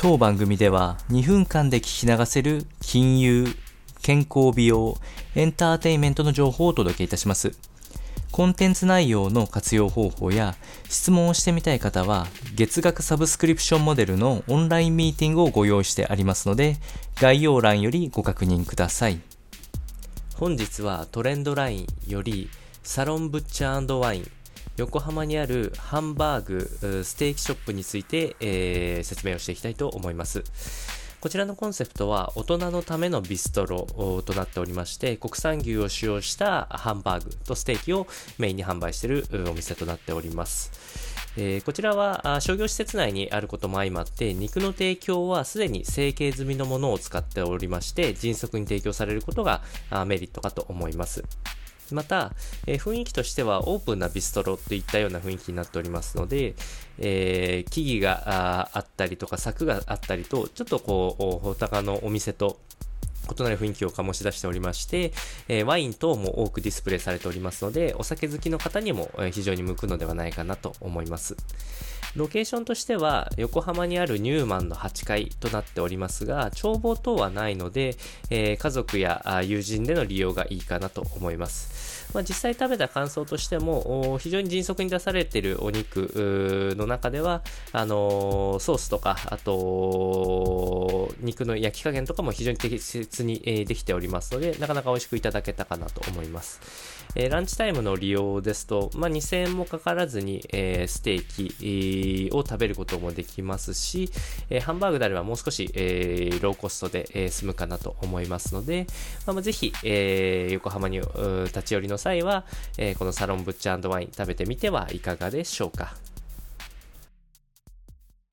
当番組では2分間で聞き流せる金融、健康美容、エンターテインメントの情報をお届けいたします。コンテンツ内容の活用方法や質問をしてみたい方は月額サブスクリプションモデルのオンラインミーティングをご用意してありますので概要欄よりご確認ください。本日はトレンドラインよりサロンブッチャーワイン横浜にあるハンバーグステーキショップについて、えー、説明をしていきたいと思います。こちらのコンセプトは大人のためのビストロとなっておりまして、国産牛を使用したハンバーグとステーキをメインに販売しているお店となっております。えー、こちらは商業施設内にあることも相まって、肉の提供はすでに成形済みのものを使っておりまして、迅速に提供されることがメリットかと思います。また、えー、雰囲気としてはオープンなビストロといったような雰囲気になっておりますので、えー、木々があったりとか柵があったりと、ちょっとこう、お高のお店と異なる雰囲気を醸し出しておりまして、えー、ワイン等も多くディスプレイされておりますので、お酒好きの方にも非常に向くのではないかなと思います。ロケーションとしては横浜にあるニューマンの8階となっておりますが、眺望等はないので、えー、家族や友人での利用がいいかなと思います。まあ、実際食べた感想としても、非常に迅速に出されているお肉の中では、あのー、ソースとか、あと、肉の焼き加減とかも非常に適切に、えー、できておりますので、なかなか美味しくいただけたかなと思います。えー、ランチタイムの利用ですと、まあ、2000円もかからずに、えー、ステーキ、を食べることもできますし、えー、ハンバーグであればもう少し、えー、ローコストで、えー、済むかなと思いますので、まあ、ぜひ、えー、横浜に立ち寄りの際は、えー、このサロンブッチャーワイン食べてみてはいかがでしょうか。